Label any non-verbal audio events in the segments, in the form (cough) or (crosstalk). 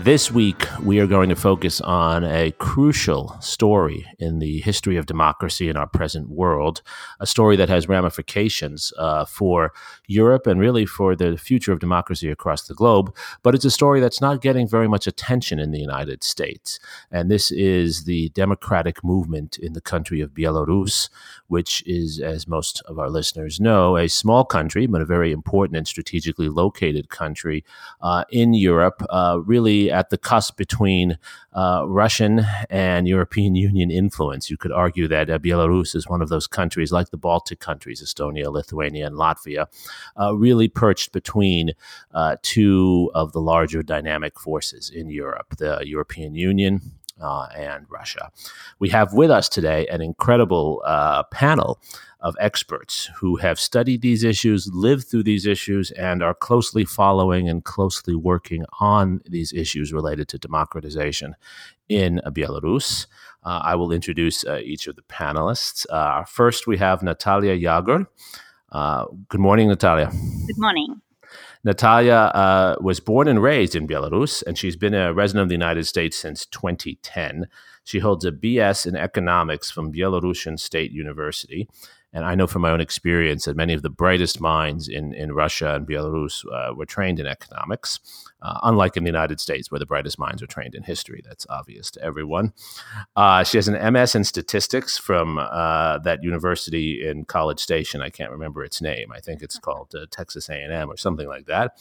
This week, we are going to focus on a crucial story in the history of democracy in our present world, a story that has ramifications uh, for Europe and really for the future of democracy across the globe. But it's a story that's not getting very much attention in the United States. And this is the democratic movement in the country of Belarus, which is, as most of our listeners know, a small country, but a very important and strategically located country uh, in Europe, uh, really at the cusp between uh, Russian and European (laughs) Union influence. You could argue that uh, Belarus is one of those countries, like the Baltic countries, Estonia, Lithuania, and Latvia, uh, really perched between uh, two of the larger dynamic forces in Europe the European Union uh, and Russia. We have with us today an incredible uh, panel of experts who have studied these issues, lived through these issues, and are closely following and closely working on these issues related to democratization in Belarus. Uh, I will introduce uh, each of the panelists. Uh, first, we have Natalia Yagor. Uh, good morning, Natalia. Good morning. Natalia uh, was born and raised in Belarus, and she's been a resident of the United States since 2010. She holds a BS in economics from Belarusian State University and I know from my own experience that many of the brightest minds in, in Russia and Belarus uh, were trained in economics, uh, unlike in the United States, where the brightest minds are trained in history. That's obvious to everyone. Uh, she has an MS in statistics from uh, that university in College Station. I can't remember its name. I think it's called uh, Texas A&M or something like that.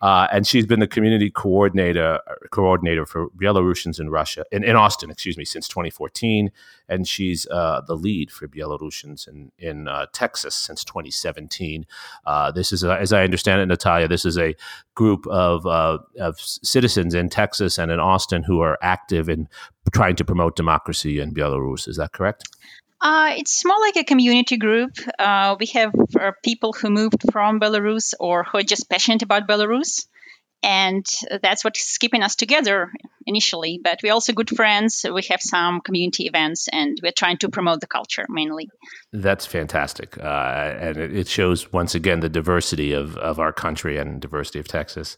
Uh, and she's been the community coordinator coordinator for Belarusians in Russia in, in Austin, excuse me, since 2014. And she's the lead for Belarusians in, in in uh, Texas since 2017. Uh, this is, as I understand it, Natalia, this is a group of, uh, of citizens in Texas and in Austin who are active in trying to promote democracy in Belarus. Is that correct? Uh, it's more like a community group. Uh, we have uh, people who moved from Belarus or who are just passionate about Belarus and that's what's keeping us together initially. But we're also good friends. We have some community events and we're trying to promote the culture mainly. That's fantastic. Uh, and it shows once again the diversity of, of our country and diversity of texas.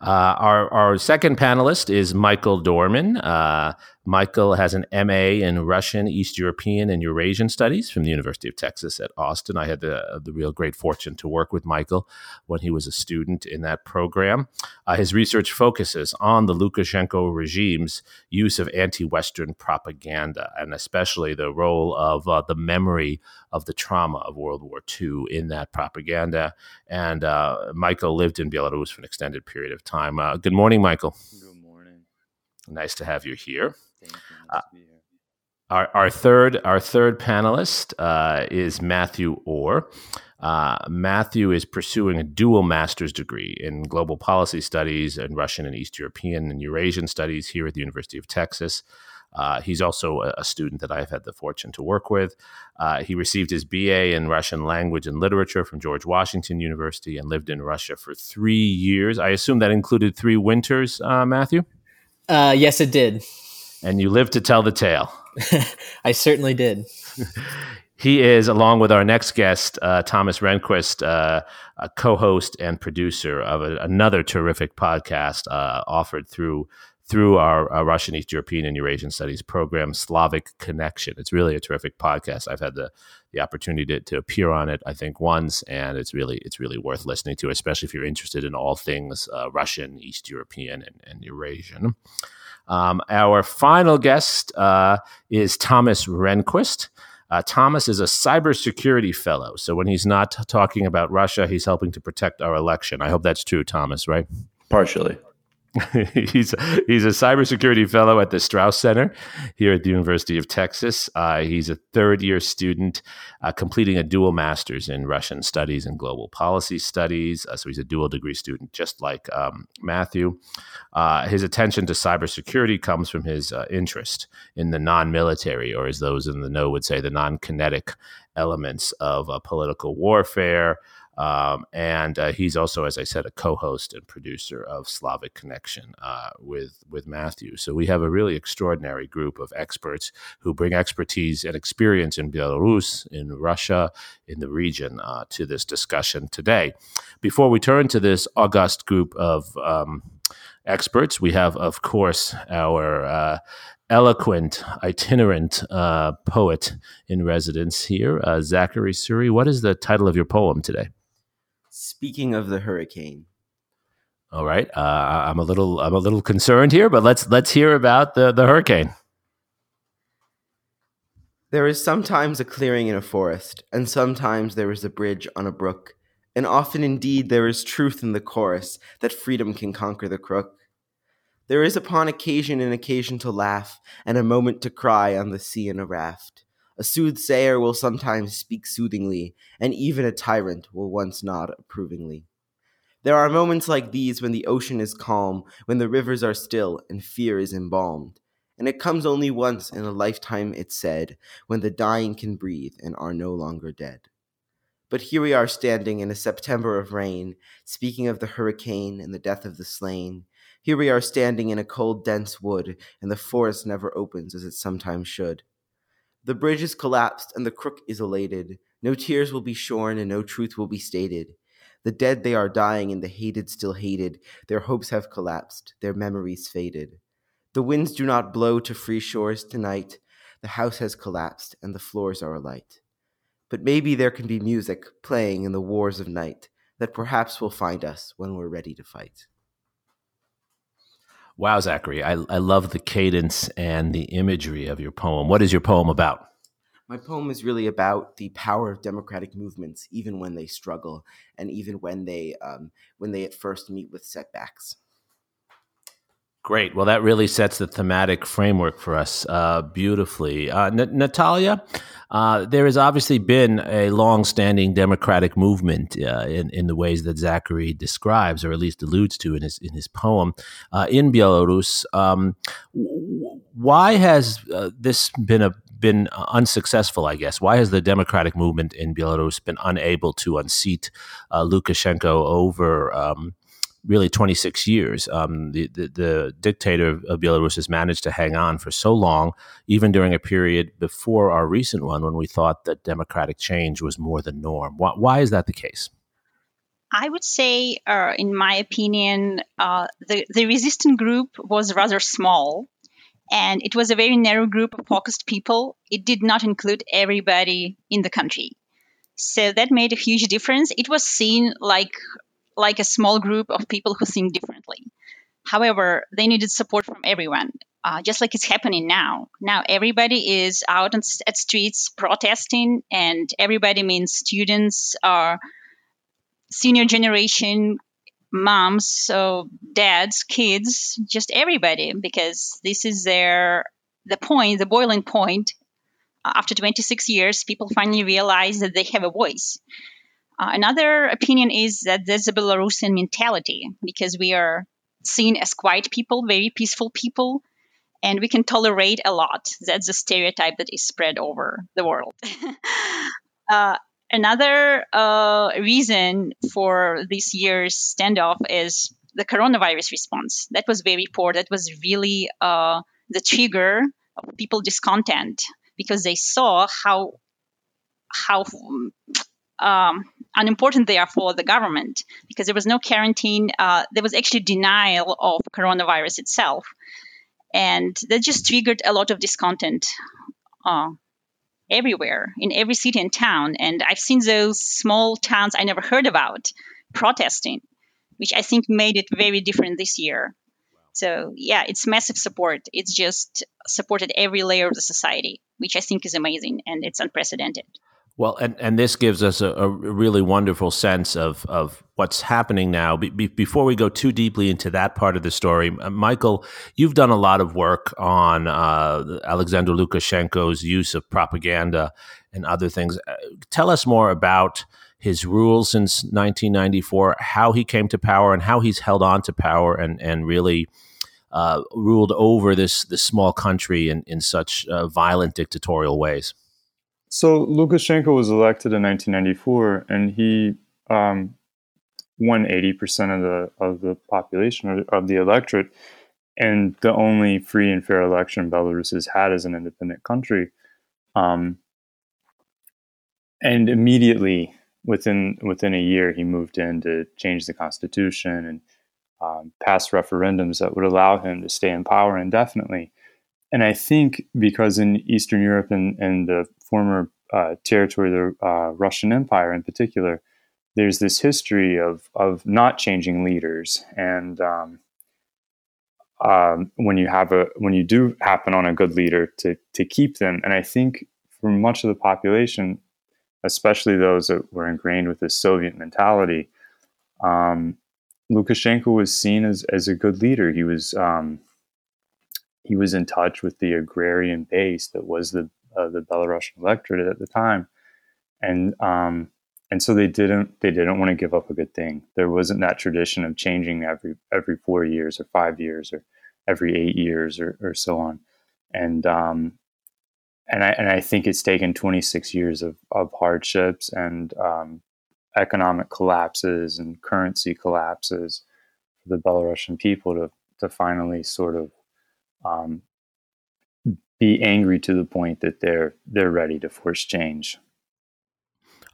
Uh, our, our second panelist is michael dorman. Uh, Michael has an MA in Russian, East European, and Eurasian Studies from the University of Texas at Austin. I had the, the real great fortune to work with Michael when he was a student in that program. Uh, his research focuses on the Lukashenko regime's use of anti Western propaganda, and especially the role of uh, the memory of the trauma of World War II in that propaganda. And uh, Michael lived in Belarus for an extended period of time. Uh, good morning, Michael. Good morning. Nice to have you here. Thank you. Nice uh, our, our third our third panelist uh, is Matthew Orr. Uh, Matthew is pursuing a dual master's degree in global policy studies and Russian and East European and Eurasian studies here at the University of Texas. Uh, he's also a, a, student that I've had the fortune to work with. Uh, he received his BA in Russian language and literature from George Washington University and lived in Russia for three years. I assume that included three winters, uh, Matthew? Uh, yes, it did and you live to tell the tale. (laughs) I certainly did. (laughs) he is, along with our next guest, uh, Thomas Renquist, uh, a co-host and producer of a, another terrific podcast uh, offered through through our, our, Russian, East European, and Eurasian Studies program, Slavic Connection. It's really a terrific podcast. I've had the the opportunity to, to appear on it, I think, once, and it's really it's really worth listening to, especially if you're interested in all things uh, Russian, East European, and, and Eurasian. Um, our final guest uh, is Thomas Renquist. Uh, Thomas is a cybersecurity fellow. So when he's not talking about Russia, he's helping to protect our election. I hope that's true, Thomas, right? Partially. (laughs) he's he's a cybersecurity fellow at the Strauss Center here at the University of Texas. Uh, he's a third year student uh, completing a dual master's in Russian studies and global policy studies. Uh, so he's a dual degree student, just like um, Matthew. Uh, his attention to cybersecurity comes from his uh, interest in the non military, or as those in the know would say, the non kinetic elements of uh, political warfare Um, and uh, he's also, as I said, a co-host and producer of Slavic Connection uh, with with Matthew. So we have a really extraordinary group of experts who bring expertise and experience in Belarus, in Russia, in the region uh, to this discussion today. Before we turn to this august group of um, experts, we have, of course, our uh, eloquent, itinerant uh, poet in residence here, uh, Zachary Suri. What is the title of your poem today? Speaking of the hurricane. All right, uh, I'm a little I'm a little concerned here, but let's let's hear about the the hurricane. There is sometimes a clearing in a forest, and sometimes there is a bridge on a brook, and often indeed there is truth in the chorus that freedom can conquer the crook. There is upon occasion an occasion to laugh, and a moment to cry on the sea in a raft. A soothsayer will sometimes speak soothingly, and even a tyrant will once nod approvingly. There are moments like these when the ocean is calm, when the rivers are still, and fear is embalmed. And it comes only once in a lifetime, it's said, when the dying can breathe and are no longer dead. But here we are standing in a September of rain, speaking of the hurricane and the death of the slain. Here we are standing in a cold, dense wood, and the forest never opens as it sometimes should. The bridge is collapsed and the crook is elated. No tears will be shorn and no truth will be stated. The dead they are dying and the hated still hated. Their hopes have collapsed, their memories faded. The winds do not blow to free shores tonight. The house has collapsed and the floors are alight. But maybe there can be music playing in the wars of night that perhaps will find us when we're ready to fight. Wow, Zachary, I, I love the cadence and the imagery of your poem. What is your poem about? My poem is really about the power of democratic movements, even when they struggle, and even when they um, when they at first meet with setbacks. Great. Well, that really sets the thematic framework for us uh, beautifully. Uh, N- Natalia, uh, there has obviously been a long-standing democratic movement uh, in, in the ways that Zachary describes, or at least alludes to in his in his poem, uh, in Belarus. Um, why has uh, this been a been unsuccessful, I guess. Why has the democratic movement in Belarus been unable to unseat Lukashenko over um, really 26 years. Um, the, the, the, dictator of Belarus has managed to hang on for so long, even during a period before our recent one when we thought that democratic change was more the norm. Why, why is that the case? I would say, uh, in my opinion, uh, the, the resistant group was rather small. And it was a very narrow group of focused people. It did not include everybody in the country. So that made a huge difference. It was seen like like a small group of people who think differently. However, they needed support from everyone, uh, just like it's happening now. Now everybody is out on, at streets protesting, and everybody means students, are senior generation, moms, so dads, kids, just everybody, because this is their the point, the boiling point. Uh, after 26 years, people finally realize that they have a voice. Uh, another opinion is that there's a Belarusian mentality because we are seen as quiet people, very peaceful people, and we can tolerate a lot. That's a stereotype that is spread over the world. (laughs) uh, another uh, reason for this year's standoff is the coronavirus response. That was very poor. That was really uh, the trigger of people discontent because they saw how how um, unimportant they are for the government because there was no quarantine. Uh, there was actually denial of coronavirus itself. And that just triggered a lot of discontent uh, everywhere, in every city and town. And I've seen those small towns I never heard about protesting, which I think made it very different this year. So, yeah, it's massive support. It's just supported every layer of the society, which I think is amazing and it's unprecedented. Well, and, and this gives us a, a really wonderful sense of, of what's happening now. Be, be, before we go too deeply into that part of the story, uh, Michael, you've done a lot of work on uh, Alexander Lukashenko's use of propaganda and other things. Uh, tell us more about his rule since 1994, how he came to power, and how he's held on to power and, and really uh, ruled over this, this small country in, in such violent dictatorial ways. So Lukashenko was elected in 1994, and he um, won eighty percent of the of the population of the electorate, and the only free and fair election Belarus has had as an independent country. Um, and immediately within within a year, he moved in to change the constitution and um, pass referendums that would allow him to stay in power indefinitely. And I think because in Eastern Europe and, and the former uh, territory of the uh, Russian Empire in particular, there's this history of of not changing leaders, and um, um, when you have a when you do happen on a good leader to to keep them, and I think for much of the population, especially those that were ingrained with this Soviet mentality, um, Lukashenko was seen as as a good leader. He was um, he was in touch with the agrarian base that was the uh, the Belarusian electorate at the time, and um, and so they didn't they didn't want to give up a good thing. There wasn't that tradition of changing every every four years or five years or every eight years or, or so on, and um, and I and I think it's taken 26 years of, of hardships and um, economic collapses and currency collapses for the Belarusian people to to finally sort of um, be angry to the point that they're they're ready to force change.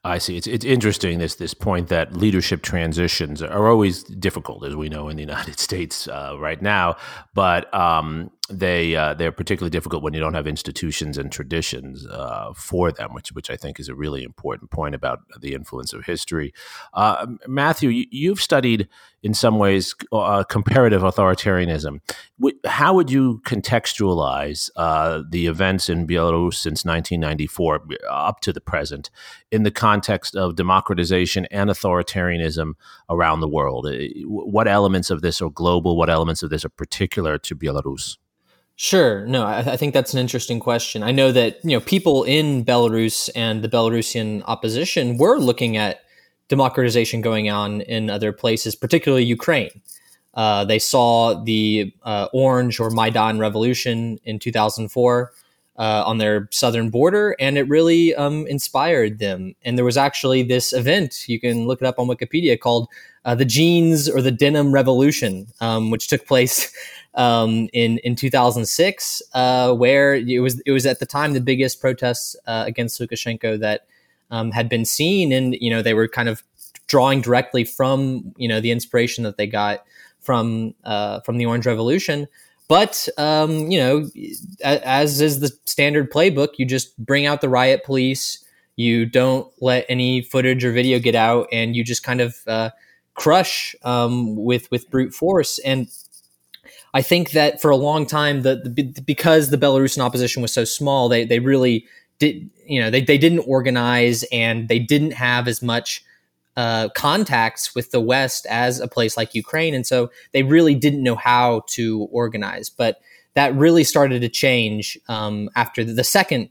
I see. It's it's interesting this this point that leadership transitions are always difficult, as we know in the United (laughs) States uh, right now. But um, they uh, they're particularly difficult when you don't have institutions and traditions uh, for them, which which I think is a really important point about the influence of history. Uh, Matthew, you, have studied in some ways uh, comparative authoritarianism. How would you contextualize uh, the events in Belarus since 1994 up to the present in the context of democratization and authoritarianism around the world? Uh, what elements of this are global? What elements of this are particular to Belarus? Sure. No, I, I, think that's an interesting question. I know that you know people in Belarus and the Belarusian opposition were looking at democratization going on in other places, particularly Ukraine. Uh, they saw the uh, Orange or Maidan Revolution in 2004 uh, on their southern border, and it really um, inspired them. And there was actually this event, you can look it up on Wikipedia, called uh, the Jeans or the Denim Revolution, um, which took place (laughs) um, in in 2006, uh, where it was it was at the time the biggest protests uh, against Lukashenko that um, had been seen, and you know they were kind of drawing directly from you know the inspiration that they got from uh, from the Orange Revolution. But um, you know, as is the standard playbook, you just bring out the riot police. You don't let any footage or video get out, and you just kind of uh, crush um, with with brute force. And I think that for a long time, the, the, because the Belarusian opposition was so small, they they really did you know they they didn't organize and they didn't have as much uh, contacts with the West as a place like Ukraine, and so they really didn't know how to organize. But that really started to change um, after the second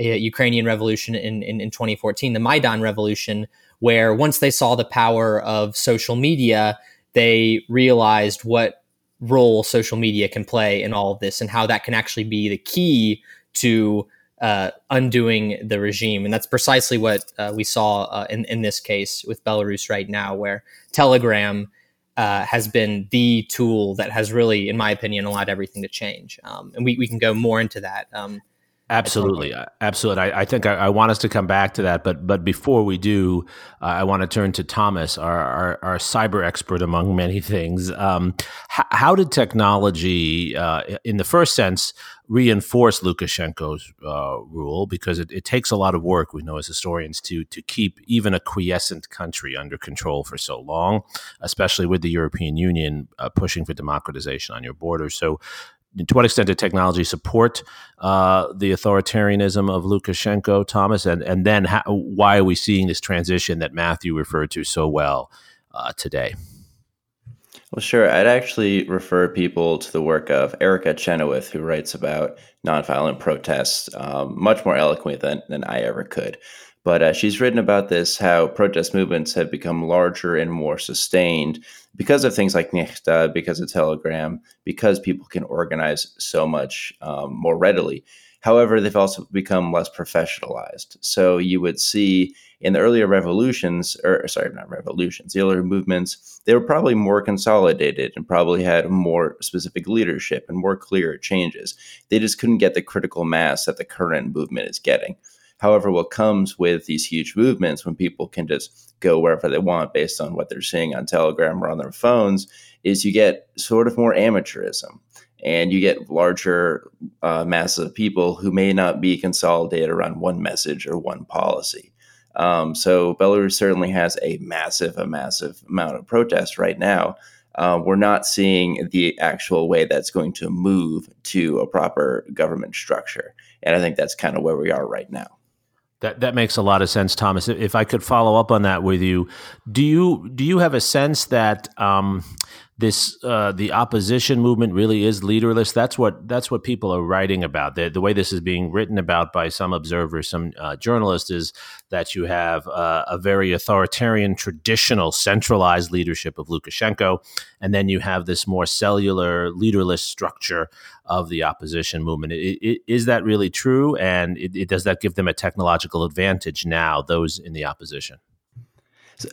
uh, Ukrainian revolution in, in, in 2014, the Maidan revolution, where once they saw the power of social media, they realized what role social media can play in all of this and how that can actually be the key to uh, undoing the regime. And that's precisely what uh, we saw uh, in, in this case with Belarus right now, where Telegram uh, has been the tool that has really, in my opinion, allowed everything to change. Um, and we, we can go more into that. Um, Absolutely, absolutely. I, I think I, I, want us to come back to that, but but before we do, uh, I want to turn to Thomas, our, our, our cyber expert among many things. Um, h- how did technology, uh, in the first sense, reinforce Lukashenko's uh, rule? Because it, it, takes a lot of work, we know as historians, to to keep even a quiescent country under control for so long, especially with the European Union uh, pushing for democratization on your borders. So, to what extent did technology support uh, the authoritarianism of Lukashenko, Thomas, and and then how, why are we seeing this transition that Matthew referred to so well uh, today? Well, sure. I'd actually refer people to the work of Erica Chenoweth, who writes about nonviolent protests um, much more eloquently than, than I ever could. But uh, she's written about this how protest movements have become larger and more sustained because of things like Nexta, because of Telegram, because people can organize so much um, more readily. However, they've also become less professionalized. So you would see in the earlier revolutions, or sorry, not revolutions, the earlier movements, they were probably more consolidated and probably had more specific leadership and more clear changes. They just couldn't get the critical mass that the current movement is getting. However, what comes with these huge movements when people can just go wherever they want based on what they're seeing on Telegram or on their phones is you get sort of more amateurism and you get larger uh, masses of people who may not be consolidated around one message or one policy. Um, so Belarus certainly has a massive, a massive amount of protest right now. Uh, we're not seeing the actual way that's going to move to a proper government structure, and I think that's kind of where we are right now. That that makes a lot of sense, Thomas. If I could follow up on that with you, do you do you have a sense that um, this uh, the opposition movement really is leaderless? That's what that's what people are writing about. The, the way this is being written about by some observers, some uh, journalists, is that you have uh, a very authoritarian, traditional, centralized leadership of Lukashenko, and then you have this more cellular, leaderless structure of the opposition movement. It, it, is that really true? And it, does that give them a technological advantage now, those in the opposition?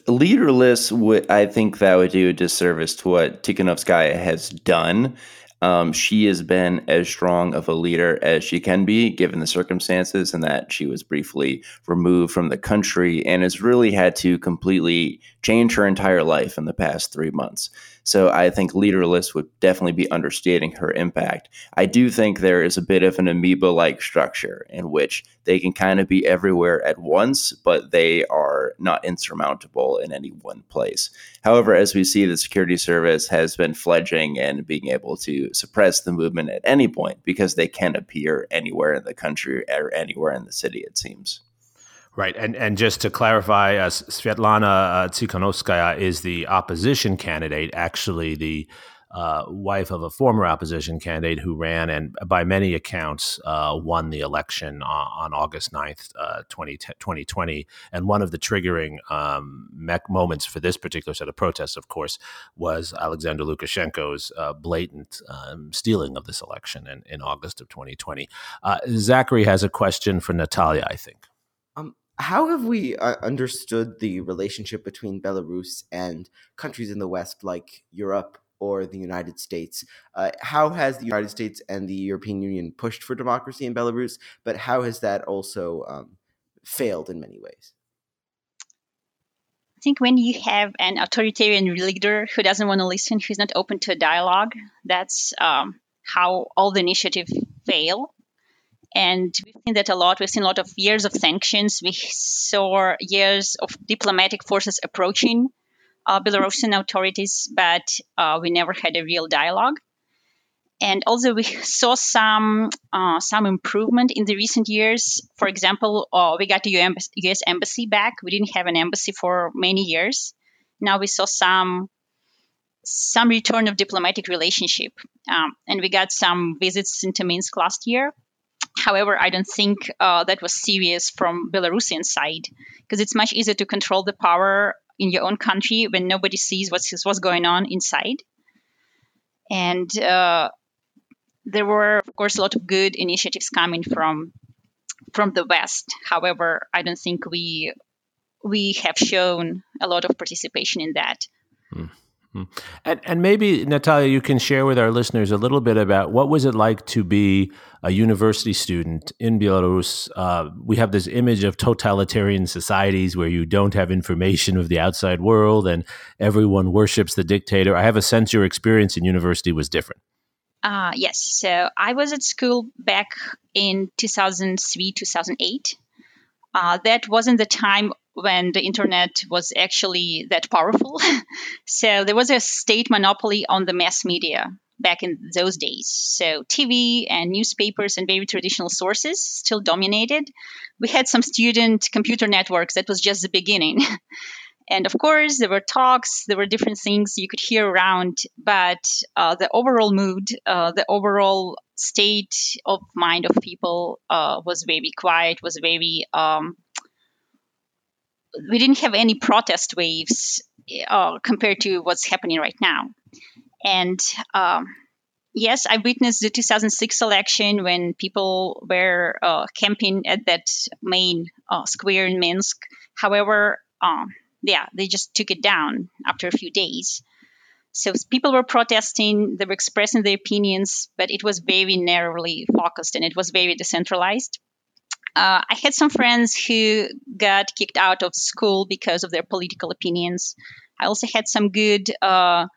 Leaderless, would, I think that would do a disservice to what Tikhanovskaya has done um, she has been as strong of a leader as she can be, given the circumstances, and that she was briefly removed from the country and has really had to completely change her entire life in the past three months. So I think leaderless would definitely be understating her impact. I do think there is a bit of an amoeba like structure in which they can kind of be everywhere at once, but they are not insurmountable in any one place. However, as we see, the security service has been fledging and being able to suppress the movement at any point because they can appear anywhere in the country or anywhere in the city, it seems. Right, and and just to clarify, uh, Svetlana uh, Tsikhanouskaya is the opposition candidate, actually the uh, wife of a former opposition candidate who ran and, by many accounts, uh, won the election on, on August 9th, uh, 20, 2020. And one of the triggering um, moments for this particular set of protests, of course, was Alexander Lukashenko's uh, blatant um, stealing of this election in, in August of 2020. Uh, Zachary has a question for Natalia, I think how have we uh, understood the relationship between Belarus and countries in the West like Europe or the United States? Uh, how has the United States and the European Union pushed for democracy in Belarus, but how has that also um, failed in many ways? I think when you have an authoritarian leader who doesn't want to listen, who's not open to a dialogue, that's um, how all the initiatives fail. And we've seen that a lot. We've seen a lot of years of sanctions. We saw years of diplomatic forces approaching uh, Belarusian authorities, but uh, we never had a real dialogue. And also, we (laughs) saw some uh, some improvement in the recent years. For example, uh, we got the U.S. embassy back. We didn't have an embassy for many years. Now we saw some some return of diplomatic relationship, um, and we got some visits into Minsk last year. However, I don't think uh, that was serious from Belarusian side because it's much easier to control the power in your own country when nobody sees what's what's going on inside. And uh, there were, of course, a lot of good initiatives coming from from the West. However, I don't think we we have shown a lot of participation in that. Mm. Hmm. And, and maybe Natalia, you can share with our listeners a little bit about what was it like to be a university student in Belarus. Uh, we have this image of totalitarian societies where you don't have information of the outside world and everyone worships the dictator. I have a sense your experience in university was different. Uh, yes. So I was at school back in 2003, 2008. Uh, that wasn't the time when the internet was actually that powerful. (laughs) so there was a state monopoly on the mass media back in those days. So TV and newspapers and very traditional sources still dominated. We had some student computer networks. That was just the beginning. (laughs) and of course, there were talks, there were different things you could hear around, but uh, the overall mood, uh, the overall state of mind of people uh, was very quiet, was very um, we didn't have any protest waves uh, compared to what's happening right now. And um, yes, I witnessed the 2006 election when people were uh, camping at that main uh, square in Minsk. However, um, yeah, they just took it down after a few days. So people were protesting, they were expressing their opinions, but it was very narrowly focused and it was very decentralized. Uh, I had some friends who got kicked out of school because of their political opinions. I also had some good uh,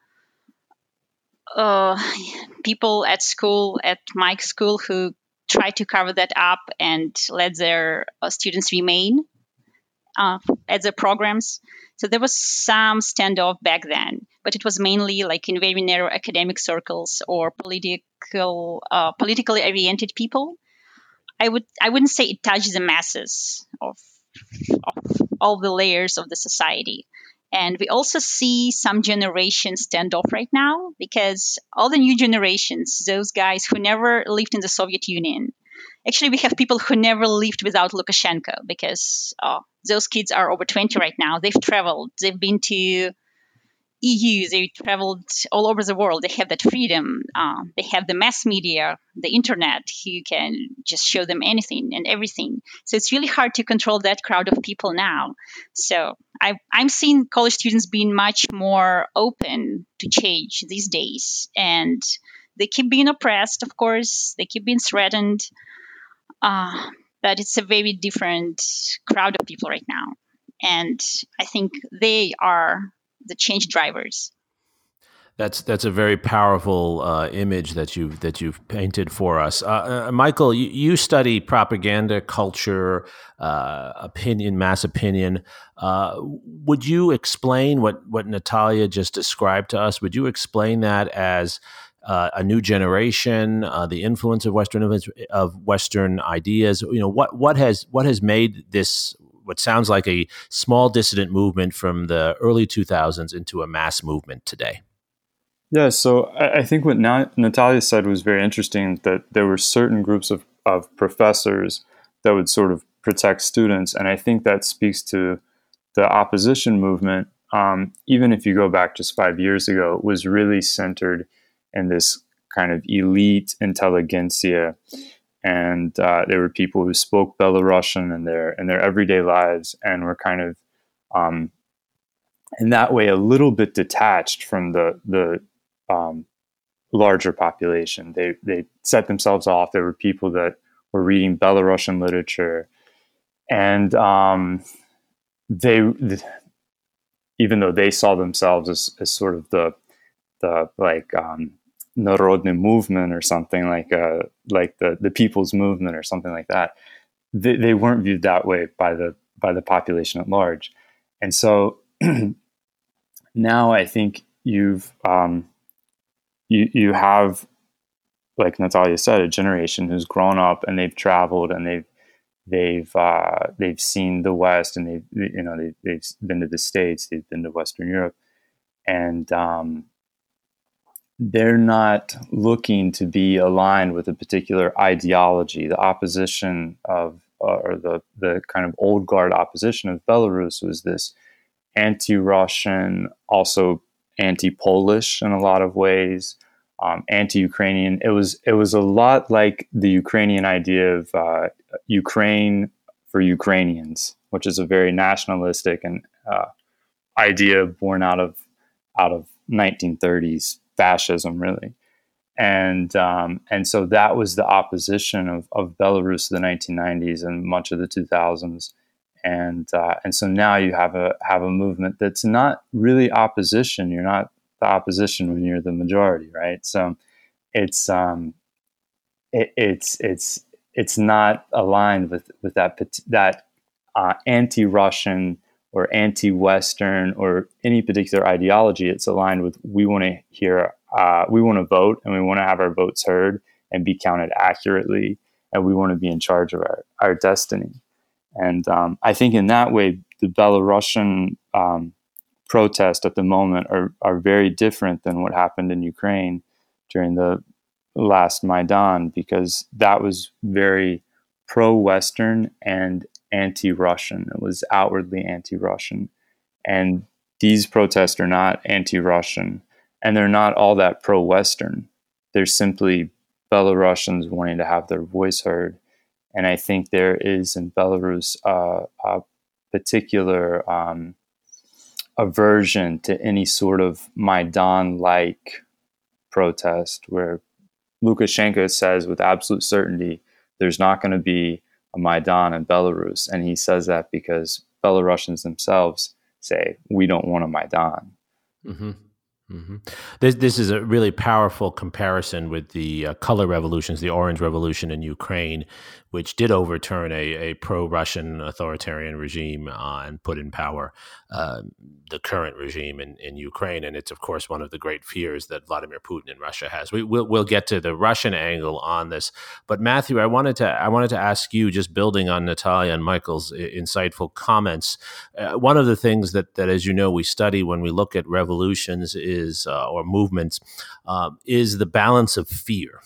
uh, people at school, at my school, who tried to cover that up and let their uh, students remain uh, at their programs. So there was some standoff back then, but it was mainly like in very narrow academic circles or political, uh, politically oriented people. I would I wouldn't say it touches the masses of, of all the layers of the society. And we also see some generations stand off right now because all the new generations, those guys who never lived in the Soviet Union, actually, we have people who never lived without Lukashenko because uh, those kids are over 20 right now. They've traveled, they've been to EU, they traveled all over the world. They have that freedom. Uh, they have the mass media, the internet, You can just show them anything and everything. So it's really hard to control that crowd of people now. So I, I'm seeing college students being much more open to change these days. And they keep being oppressed, of course, they keep being threatened. Uh, but it's a very different crowd of people right now. And I think they are the change drivers. That's that's a very powerful uh, image that you that you've painted for us, uh, uh, Michael. You, you, study propaganda, culture, uh, opinion, mass opinion. Uh, would you explain what what Natalia just described to us? Would you explain that as uh, a new generation, the influence of Western of Western ideas? You know what what has what has made this what sounds like a small dissident movement from the early 2000s into a mass movement today. Yeah, so I, I think what Na- Natalia said was very interesting that there were certain groups of, of professors that would sort of protect students. And I think that speaks to the opposition movement. Um, even if you go back just five years ago, was really centered in this kind of elite intelligentsia and uh, there were people who spoke Belarusian in their in their everyday lives and were kind of um, in that way a little bit detached from the the um, larger population. They they set themselves off. There were people that were reading Belarusian literature, and um, they even though they saw themselves as, as sort of the the like um, Narodny movement or something like uh, like the the people's movement or something like that. They, they weren't viewed that way by the by the population at large, and so (clears throat) now I think you've um, you you have like Natalia said a generation who's grown up and they've traveled and they've they've uh, they've seen the West and they've you know they, they've been to the States they've been to Western Europe and um, they're not looking to be aligned with a particular ideology. The opposition of, uh, or the, the kind of old guard opposition of Belarus was this anti Russian, also anti Polish in a lot of ways. Um, anti-Ukrainian. It was it was a lot like the Ukrainian idea of uh, Ukraine for Ukrainians, which is a very nationalistic and uh, idea born out of out of 1930s fascism, really. And um, and so that was the opposition of, of Belarus in the 1990s and much of the 2000s. And uh, and so now you have a have a movement that's not really opposition. You're not the opposition when you're the majority, right? So it's um, it, it's it's it's not aligned with with that that uh, anti-Russian or anti-Western or any particular ideology. It's aligned with we want to hear, uh, we want to vote, and we want to have our votes heard and be counted accurately, and we want to be in charge of our, our destiny. And um, I think in that way, the Belarusian um, protests at the moment are, are very different than what happened in Ukraine during the last Maidan, because that was very pro Western and anti Russian. It was outwardly anti Russian. And these protests are not anti Russian and they're not all that pro Western. They're simply Belarusians wanting to have their voice heard. And I think there is in Belarus uh, a particular um, aversion to any sort of Maidan like protest where Lukashenko says with absolute certainty there's not going to be Maidan in Belarus. And he says that because Belarusians themselves say, we don't want a Maidan. Mm-hmm. Mm-hmm. This this is a really powerful comparison with the uh, color revolutions, the Orange Revolution in Ukraine, which did overturn a, a pro-Russian authoritarian regime uh, and put in power uh, the current regime in, in Ukraine. And it's of course one of the great fears that Vladimir Putin in Russia has. We, will we'll get to the Russian angle on this, but Matthew, I wanted to I wanted to ask you, just building on Natalia and Michael's insightful comments. Uh, one of the things that that, as you know, we study when we look at revolutions is uh, or movements um, is the balance of fear.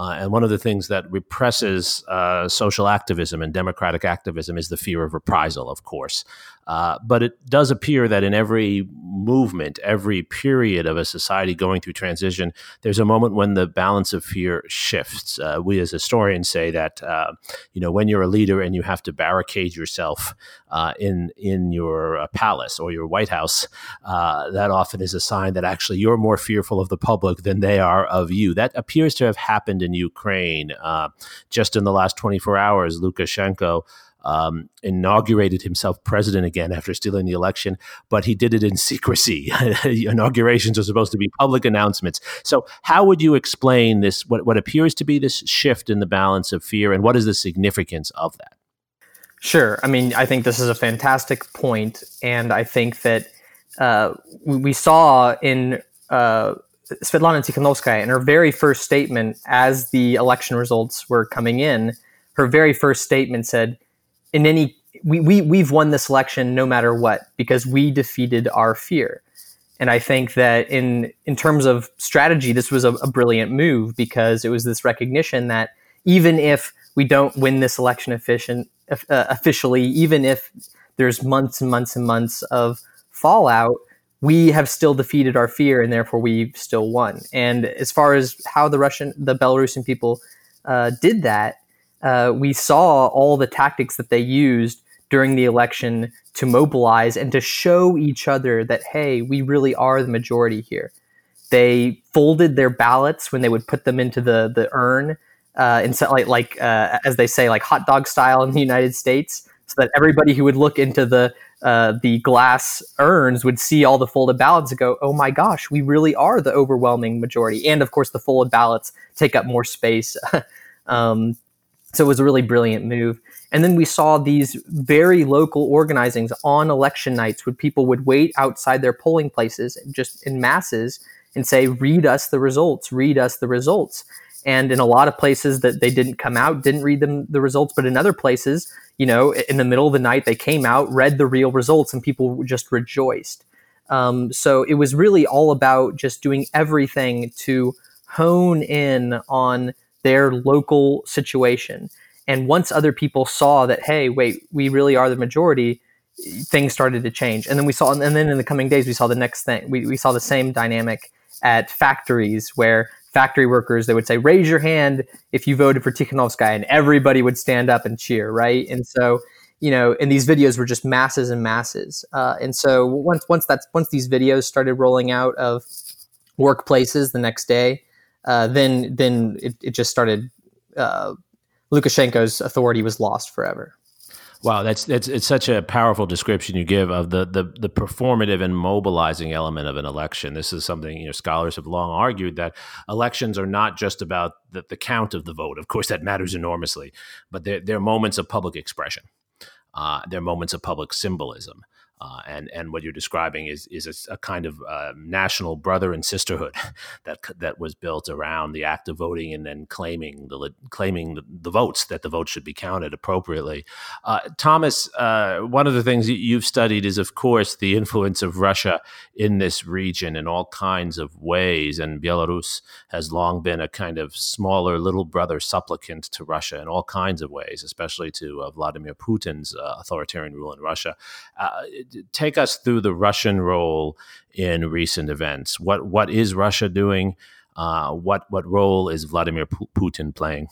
Uh, and one of the things that represses uh, social activism and democratic activism is the fear of reprisal, of course. Uh, but it does appear that in every movement, every period of a society going through transition, there's a moment when the balance of fear shifts. Uh, we as historians say that uh, you know when you're a leader and you have to barricade yourself uh, in in your uh, palace or your White House, that often is a sign that actually you're more fearful of the public than they are of you. That appears to have happened in Ukraine just in the last 24 hours. Lukashenko um, inaugurated himself president again after stealing the election, but he did it in (laughs) secrecy. (laughs) Inaugurations are supposed to be public announcements. So, how would you explain this? What, what appears to be this shift in the balance of fear, and what is the significance of that? Sure. I mean, I think this is a fantastic point, and I think that uh, we saw in uh, Svetlana Tikhanovskaya in her very first statement as the election results were coming in. Her very first statement said, in any we, we we've won this election no matter what because we defeated our fear. And i think that in in terms of strategy this was a, a brilliant move because it was this recognition that even if we don't win this election efficient, uh, officially even if there's months and months and months of fallout we have still defeated our fear and therefore we've still won. And as far as how the russian the belarusian people uh, did that uh, we saw all the tactics that they used during the election to mobilize and to show each other that, hey, we really are the majority here. They folded their ballots when they would put them into the, the urn, uh, like, like uh, as they say, like hot dog style in the United States, so that everybody who would look into the uh, the glass urns would see all the folded ballots and go, "Oh my gosh, we really are the overwhelming majority." And of course, the folded ballots take up more space. (laughs) um, so it was a really brilliant move. And then we saw these very local organizings on election nights where people would wait outside their polling places just in masses and say, read us the results, read us the results. And in a lot of places that they didn't come out, didn't read them the results, but in other places, you know, in the middle of the night, they came out, read the real results, and people just rejoiced. Um, so it was really all about just doing everything to hone in on their local situation. And once other people saw that, hey, wait, we really are the majority, things started to change. And then we saw, and then in the coming days, we saw the next thing. We, we saw the same dynamic at factories where factory workers, they would say, raise your hand if you voted for Tikhanovskaya, and everybody would stand up and cheer, right? And so, you know, and these videos were just masses and masses. Uh, and so once once that's once these videos started rolling out of workplaces the next day, uh, then then it, it just started. Uh, Lukashenko's authority was lost forever. Wow, that's that's it's such a powerful description you give of the, the the performative and mobilizing element of an election. This is something you know scholars have long argued that elections are not just about the, the count of the vote. Of course, that matters enormously, but they're, they're moments of public expression. Uh, they're moments of public symbolism. Uh, and and what you're describing is is a, a kind of uh, national brother and sisterhood (laughs) that that was built around the act of voting and then claiming the claiming the, the votes that the votes should be counted appropriately. Uh, Thomas, uh, one of the things you've studied is, of course, the influence of Russia in this region in all kinds of ways, and Belarus has long been a kind of smaller little brother supplicant to Russia in all kinds of ways, especially to uh, Vladimir Putin's uh, authoritarian rule in Russia take us through the Russian role in recent events. What what is Russia doing? Uh, what what role is Vladimir Putin playing?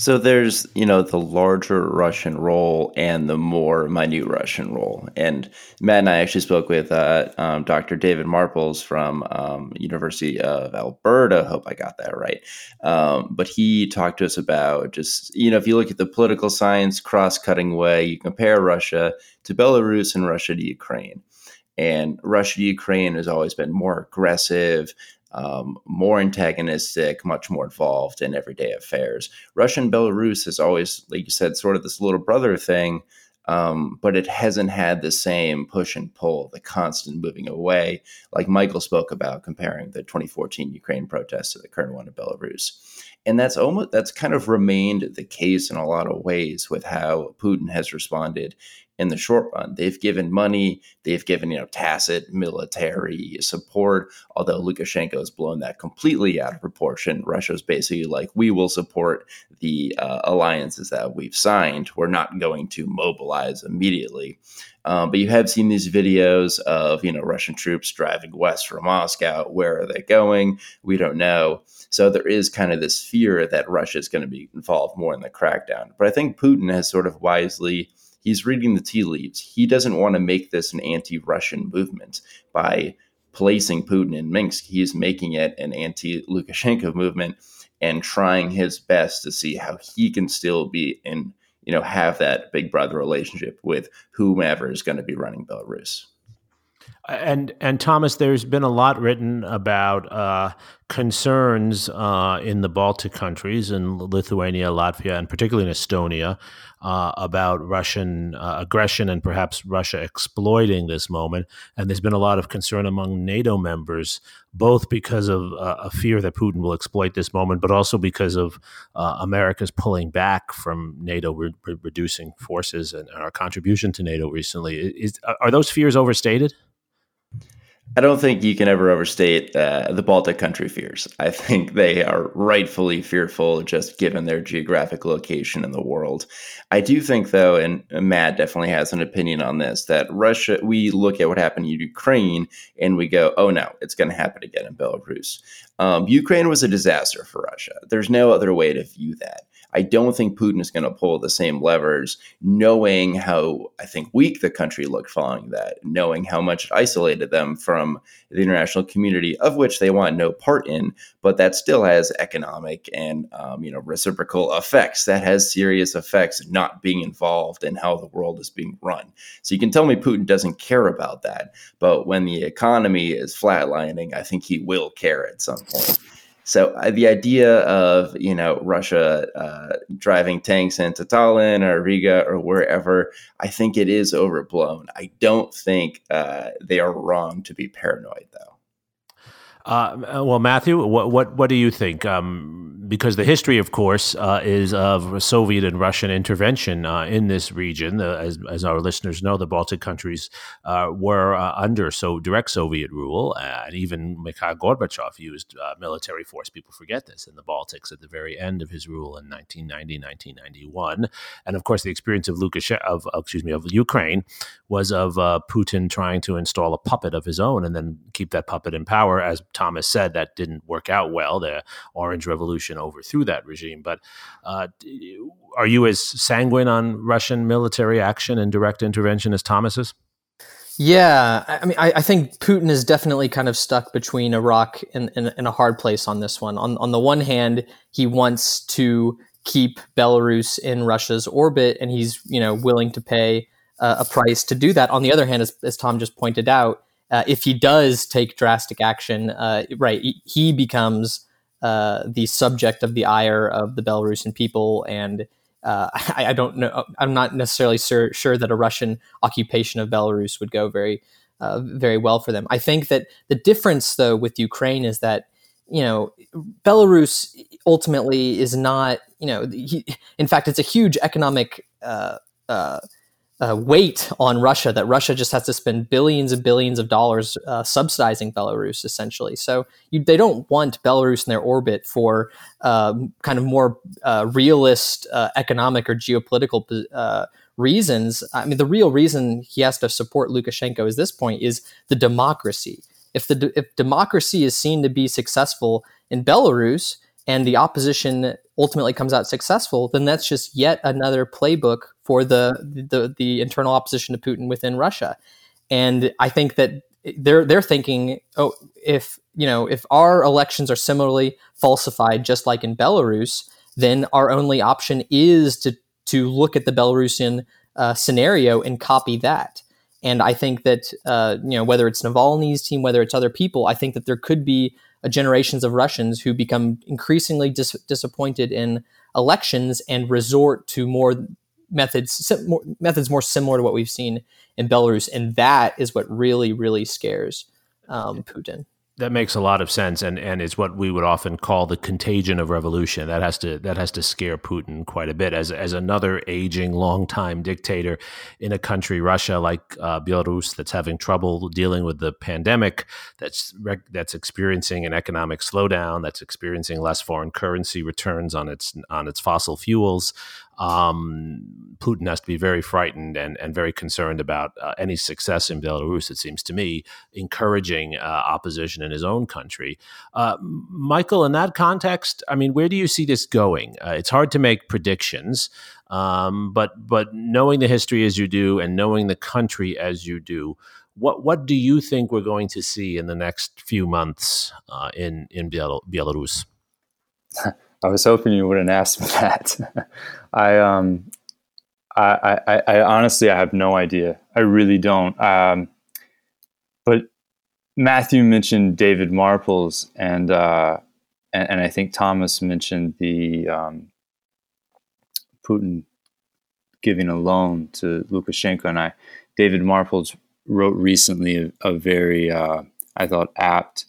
So there's, you know, the larger Russian role and the more minute Russian role. And Matt and I actually spoke with uh, um, Dr. David Marples from um, University of Alberta. Hope I got that right. Um, but he talked to us about just, you know, if you look at the political science cross-cutting way, you compare Russia to Belarus and Russia to Ukraine. And Russia to Ukraine has always been more aggressive, um, more antagonistic, much more involved in everyday affairs. Russia and Belarus has always, like you said, sort of this little brother thing, um, but it hasn't had the same push and pull, the constant moving away, like Michael spoke about comparing the 2014 Ukraine protests to the current one in Belarus. And that's almost that's kind of remained the case in a lot of ways with how Putin has responded in the short run. They've given money, they've given, you know, tacit military support, although Lukashenko has blown that completely out of proportion. Russia's basically like, we will support the uh, alliances that we've signed. We're not going to mobilize immediately. Um, but you have seen these videos of, you know, Russian troops driving west from Moscow. Where are they going? We don't know. So there is kind of this fear that Russia is going to be involved more in the crackdown. But I think Putin has sort of wisely he's reading the tea leaves. He doesn't want to make this an anti-Russian movement by placing Putin in Minsk. He's making it an anti-Lukashenko movement and trying his best to see how he can still be in, you know, have that big brother relationship with whomever is going to be running Belarus. And and Thomas, there's been a lot written about uh, concerns uh, in the Baltic countries, in Lithuania, Latvia, and particularly in Estonia, uh, about Russian uh, aggression and perhaps Russia exploiting this moment. And there's been a lot of concern among NATO members, both because of uh, a fear that Putin will exploit this moment, but also because of uh, America's pulling back from NATO, re- reducing forces and, our contribution to NATO recently. Is, are those fears overstated? I don't think you can ever overstate uh, the Baltic country fears. I think they are rightfully fearful just given their geographic location in the world. I do think, though, and Matt definitely has an opinion on this, that Russia, we look at what happened in Ukraine and we go, oh no, it's going to happen again in Belarus. Um, Ukraine was a disaster for Russia. There's no other way to view that. I don't think Putin is going to pull the same levers, knowing how I think weak the country looked following that, knowing how much it isolated them from the international community, of which they want no part in, but that still has economic and um, you know reciprocal effects. That has serious effects not being involved in how the world is being run. So you can tell me Putin doesn't care about that, but when the economy is flatlining, I think he will care at some point. So uh, the idea of you know Russia uh, driving tanks into Tallinn or Riga or wherever, I think it is overblown. I don't think uh, they are wrong to be paranoid, though. Uh, well, Matthew, what what what do you think? Um, because the history, of course, uh, is of Soviet and Russian intervention uh, in this region. as as our listeners know, the Baltic countries uh, were uh, under so direct Soviet rule, and even Mikhail Gorbachev used uh, military force. People forget this in the Baltics at the very end of his rule in 1990, 1991, and of course, the experience of Lukashenko, of excuse me, of Ukraine, was of Putin trying to install a puppet of his own and then keep that puppet in power as Thomas said, that didn't work out well. The Orange Revolution overthrew that regime. But uh, are you as sanguine on Russian military action and direct intervention as Thomas is? Yeah, I mean, I, I, think Putin is definitely kind of stuck between a rock and, and, and, a hard place on this one. On on the one hand, he wants to keep Belarus in Russia's orbit, and he's you know willing to pay uh, a price to do that. On the other hand, as, as Tom just pointed out, uh, if he does take drastic action, uh, right, he becomes uh, the subject of the ire of the Belarusian people. And uh, (laughs) I, I, don't know, I'm not necessarily sur- sure that a Russian occupation of Belarus would go very, uh, very well for them. I think that the difference, though, with Ukraine is that you know, Belarus ultimately is not, you know, he, in fact, it's a huge economic uh, uh, uh, weight on Russia that Russia just has to spend billions and billions of dollars uh, subsidizing Belarus, essentially. So you, they don't want Belarus in their orbit for um, kind of more uh, realist uh, economic or geopolitical uh, reasons. I mean, the real reason he has to support Lukashenko at this point is the democracy. if the if democracy is seen to be successful in Belarus and the opposition ultimately comes out successful, then that's just yet another playbook for the the, the internal opposition to Putin within Russia. And I think that they're they're thinking, oh, if you know, if our elections are similarly falsified, just like in Belarus, then our only option is to to look at the Belarusian uh, scenario and copy that. And I think that uh, you know whether it's Navalny's team, whether it's other people, I think that there could be generations of Russians who become increasingly dis- disappointed in elections and resort to more methods more, methods more similar to what we've seen in Belarus, and that is what really really scares um, Putin that makes a lot of sense and and it's what we would often call the contagion of revolution. That has to that has to scare Putin quite a bit. As as another aging long time dictator in a country Russia like uh, Belarus that's having trouble dealing with the pandemic that's that's experiencing an economic slowdown that's experiencing less foreign currency returns on its on its fossil fuels um, Putin has to be very frightened and, and very concerned about uh, any success in Belarus, it seems to me, encouraging uh, opposition in his own country. Uh, Michael, in that context, I mean, where do you see this going? Uh, it's hard to make predictions, um, but, but knowing the history as you do and knowing the country as you do, what, what do you think we're going to see in the next few months uh, in, in Belarus? (laughs) I was hoping you wouldn't ask me that. (laughs) I um, I, I, I, honestly I have no idea. I really don't. Um, but Matthew mentioned David Marples, and uh, and, and, I think Thomas mentioned the um, Putin giving a loan to Lukashenko, and I. David Marples wrote recently a, a very, uh, I thought, apt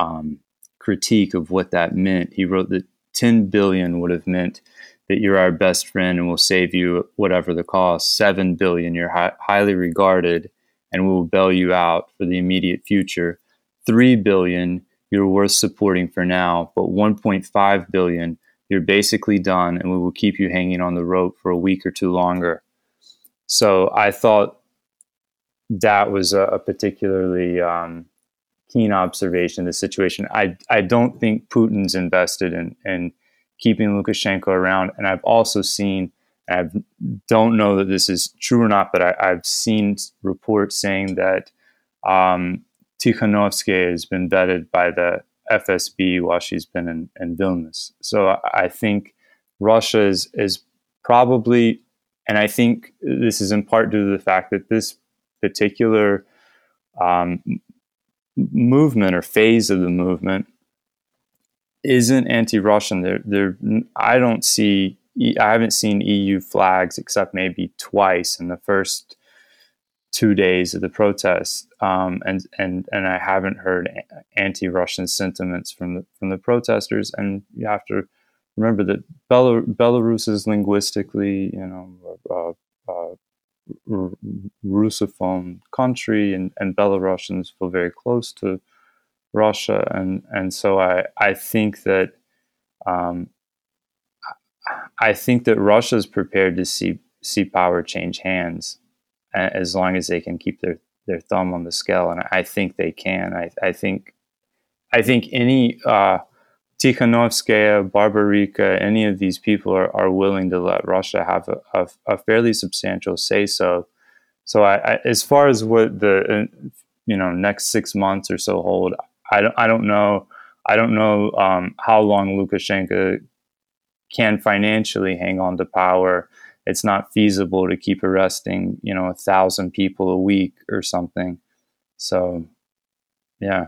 um, critique of what that meant. He wrote that 10 billion would have meant that you're our best friend and we'll save you whatever the cost. 7 billion, you're hi- highly regarded and we will bail you out for the immediate future. 3 billion, you're worth supporting for now, but 1.5 billion, you're basically done and we will keep you hanging on the rope for a week or two longer. So I thought that was a, a particularly um, keen observation of the situation. I I don't think Putin's invested in in keeping Lukashenko around, and I've also seen. I don't know that this is true or not, but I, have seen reports saying that um, Tikhanovskaya has been vetted by the FSB while she's been in, in Vilnius. So I think Russia is, is probably, and I think this is in part due to the fact that this particular um, movement or phase of the movement isn't anti-Russian. There, there. I don't see. I haven't seen EU flags except maybe twice in the first two days of the protests, um, and and and I haven't heard anti-Russian sentiments from the from the protesters. And you have to remember that Belar- Belarus is linguistically, you know, uh, uh, Russophone country, and, and Belarusians feel very close to Russia, and and so I I think that um, I think that Russia is prepared to see see power change hands as long as they can keep their their thumb on the scale, and I think they can. I I think I think any uh, Tikhanovskaya, any of these people are, are willing to let Russia have a, a, a fairly substantial say so. So, I, I, as far as what the uh, you know next six months or so hold, I don't I don't know I don't know um, how long Lukashenko can financially hang on to power. It's not feasible to keep arresting you know a thousand people a week or something. So, yeah,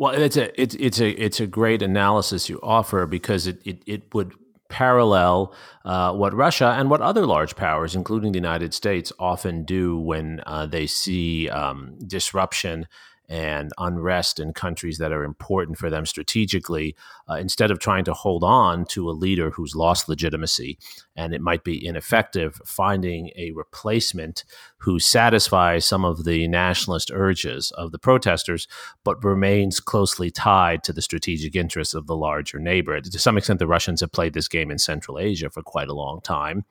well, it's a it's it's a it's a great analysis you offer because it it, it would parallel uh, what Russia and what other large powers, including the United States, often do when uh, they see um, disruption and unrest in countries that are important for them strategically, uh, instead of trying to hold on to a leader who's lost legitimacy and it might be ineffective, finding a replacement who satisfies some of the nationalist urges of the protesters, but remains closely tied to the strategic interests of the larger neighbor. To some extent, the Russians have played this game in Central Asia for quite a long time,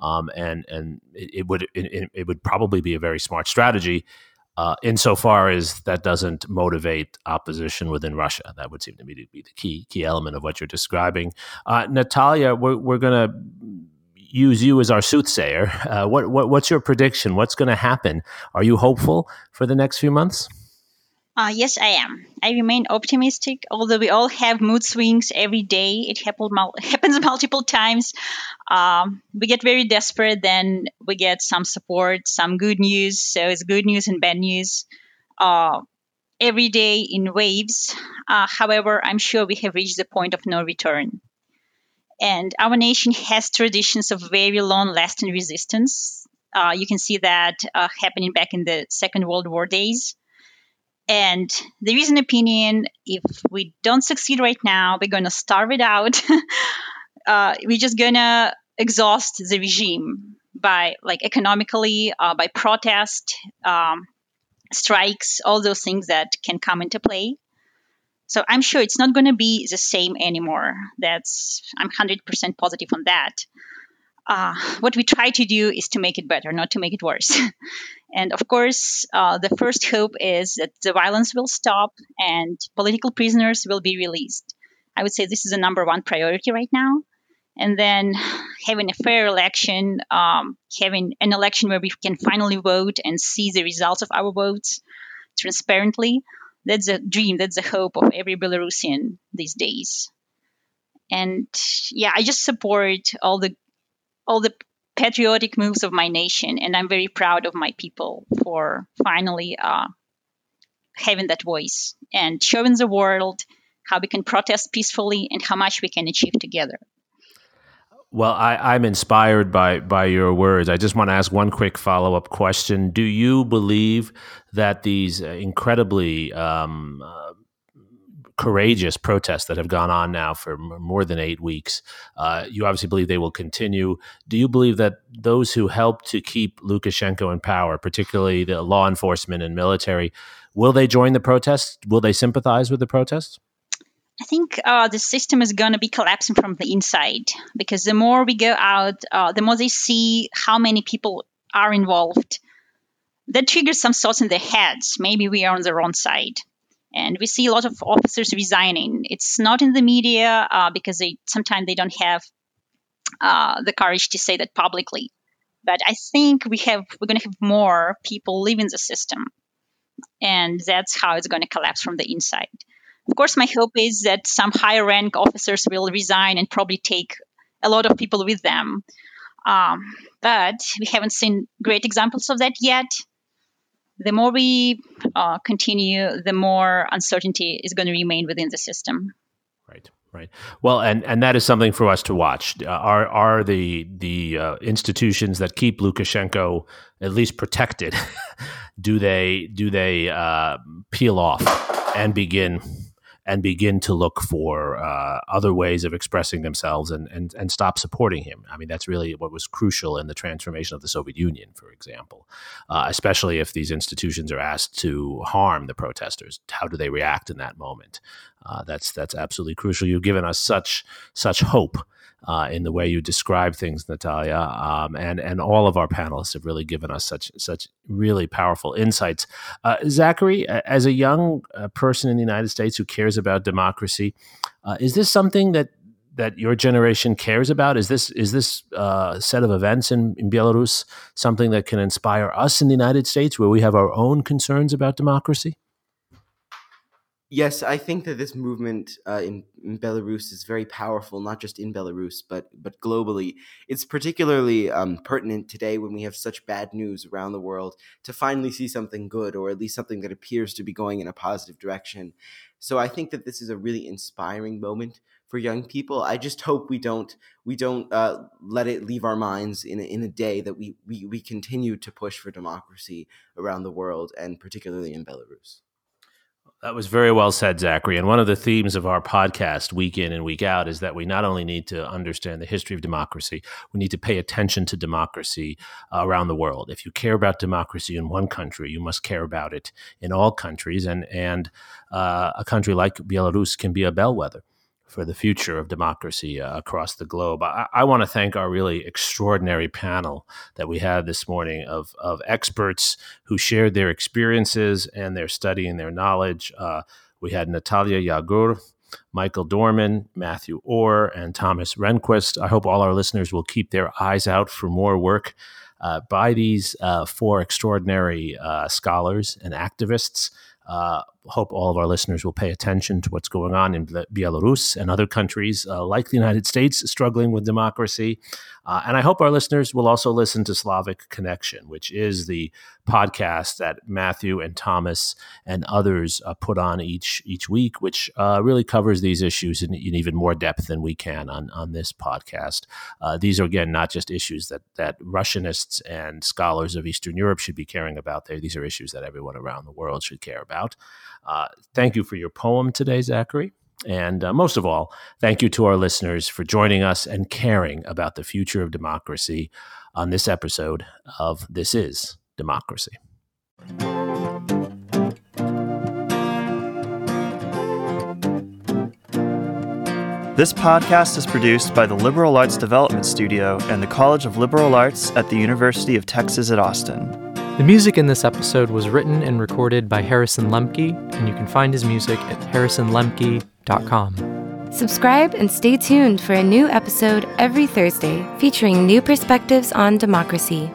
um, and and it, it would it, it would probably be a very smart strategy uh, insofar as that doesn't motivate opposition within Russia. That would seem to me to be the key key element of what you're describing. Uh, Natalia, we're, we're going to use you as our soothsayer. (laughs) Uh, what, what, what's your prediction? What's going to happen? Are you hopeful for the next few months? Uh, yes, I am. I remain optimistic, although we all have mood swings every day. It happen, (laughs) happens multiple times. Um, we get very desperate, then we get some support, some good news. So it's good news and bad news uh, every day in waves. Uh, however, I'm sure we have reached the point of no return. And our nation has traditions of very long lasting resistance. Uh, you can see that uh, happening back in the Second World War days and there is an opinion if we don't succeed right now, we're going to starve it out. (laughs) uh, we're just going to exhaust the regime by like economically, uh, by protest, um, strikes, all those things that can come into play. So I'm sure it's not going to be the same anymore. That's I'm 100% positive on that uh, what we try to do is to make it better, not to make it worse. (laughs) and of course, uh, the first hope is that the violence will stop and political prisoners will be released. I would say this is a number one priority right now. And then having a fair election, um, having an election where we can finally vote and see the results of our votes transparently. That's a dream, that's a hope of every Belarusian these days. And yeah, I just support all the all the patriotic moves of my nation, and I'm very proud of my people for finally uh, having that voice and showing the world how we can protest peacefully and how much we can achieve together. Well, I, am inspired by by your words. I just want to ask one quick follow up question. Do you believe that these incredibly um, uh, courageous protests that have gone on now for more than eight weeks. Uh, you obviously believe they will continue. Do you believe that those who help to keep Lukashenko in power, particularly the law enforcement and military, will they join the protests? Will they sympathize with the protests? I think uh, the system is going to be collapsing from the inside because the more we go out, uh, the more they see how many people are involved. That triggers some thoughts in their heads. Maybe we are on the wrong side and we see a lot of officers resigning. It's not in the media uh, because they sometimes they don't have uh, the courage to say that publicly. But I think we have we're going to have more people leaving the system, and that's how it's going to collapse from the inside. Of course, my hope is that some higher rank officers will resign and probably take a lot of people with them. Um, but we haven't seen great examples of that yet the more we uh, continue, the more uncertainty is going to remain within the system. Right. Right. Well, and, and that is something for us to watch. Uh, are are the the uh, institutions that keep Lukashenko at least protected? (laughs) do they do they uh, peel off and begin and begin to look for uh, other ways of expressing themselves and, and, and stop supporting him. I mean, that's really what was crucial in the transformation of the Soviet Union, for example, uh, especially if these institutions are asked to harm the protesters. How do they react in that moment? Uh, that's that's absolutely crucial. You've given us such such hope uh, in the way you describe things, Natalia, um, and and all of our panelists have really given us such such really powerful insights. Uh, Zachary, as a young uh, person in the United States who cares about democracy, uh, is this something that that your generation cares about? Is this is this uh, set of events in, in Belarus something that can inspire us in the United States, where we have our own concerns about democracy? Yes, I think that this movement uh, in, in, Belarus is very powerful, not just in Belarus, but but globally. It's particularly um, pertinent today when we have such bad news around the world to finally see something good, or at least something that appears to be going in a positive direction. So I think that this is a really inspiring moment for young people. I just hope we don't we don't uh, let it leave our minds in a, in a day that we, we we continue to push for democracy around the world, and particularly in Belarus. That was very well said, Zachary. And one of the themes of our podcast, week in and week out, is that we not only need to understand the history of democracy, we need to pay attention to democracy uh, around the world. If you care about democracy in one country, you must care about it in all countries. And, and uh, a country like Belarus can be a bellwether for the future of democracy uh, across the globe. I, I want to thank our really extraordinary panel that we had this morning of, of experts who shared their experiences and their study and their knowledge. Uh, we had Natalia Yagur, Michael Dorman, Matthew Orr, and Thomas Rehnquist. I hope all our listeners will keep their eyes out for more work uh, by these uh, four extraordinary uh, scholars and activists. Uh, hope all of our listeners will pay attention to what's going on in Belarus and other countries uh, like the United States struggling with democracy. And I hope our listeners will also listen to Slavic Connection, which is the podcast that Matthew and Thomas and others uh, put on each each week, which uh, really covers these issues in, in, even more depth than we can on on this podcast. Uh, these are again not just issues that that Russianists and scholars of Eastern Europe should be caring about. There, these are issues that everyone around the world should care about. Uh, thank you for your poem today, Zachary. And uh, most of all, thank you to our listeners for joining us and caring about the future of democracy on this episode of This Is Democracy. This podcast is produced by the Liberal Arts Development Studio and the College of Liberal Arts at the University of Texas at Austin. The music in this episode was written and recorded by Harrison Lemke, and you can find his music at harrisonlemke.com Subscribe and stay tuned for a new episode every Thursday featuring new perspectives on democracy.